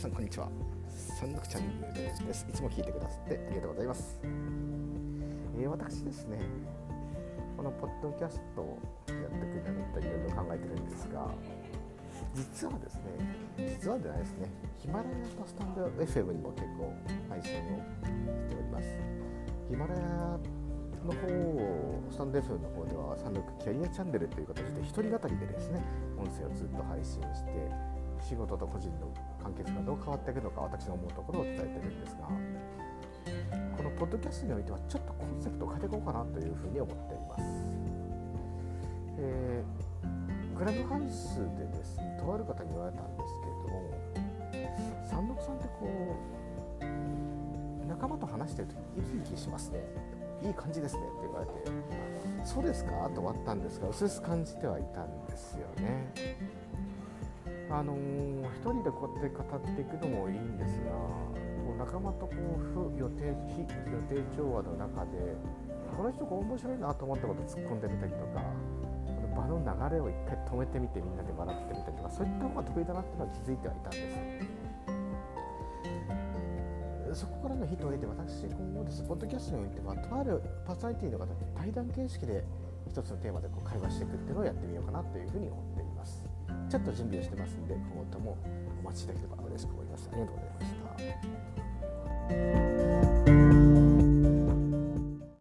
さんこんにちは。三六チャンネルです。いつも聞いてくださってありがとうございます。えー、私ですね、このポッドキャストをやっていくにあたっていろいろ考えてるんですが、実はですね、実はじゃないですね、ヒマラヤとスタンド FM にも結構配信をしております。ヒマラヤの方を、スタンド FM の方では、三六キャリアチャンネルという形で一人語りでですね、音声をずっと配信して、仕事と個人の関係性がどう変わっていくのか私の思うところを伝えてるんですがこのポッドキャストにおいてはちょっとコンセプトを変えていこうかなというふうに思っています。えー、クラブハウスでですねとある方に言われたんですけれども三六さんってこう仲間と話してると生き生きしますねいい感じですねって言われてそうですか？と終わったんですが薄々感じてはいたんですよね。あのー、一人でこうやって語っていくのもいいんですがこう仲間とこう予定非予定調和の中でこの人が面白いなと思ったことを突っ込んでみたりとか場の流れを一回止めてみてみんなで笑ってみたりとかそういった方が得意だなっていうのは気づいてはいたんです。そこからのヒットを得て私今後です。ポッドキャストにおいてはとあるパーソナリティの方と対談形式で一つのテーマでこう会話していくっていうのをやってみようかなというふうに思っています。ちょっと準備をしてますんで今後ともお待ちいただければ嬉しく思います。ありがとうございました。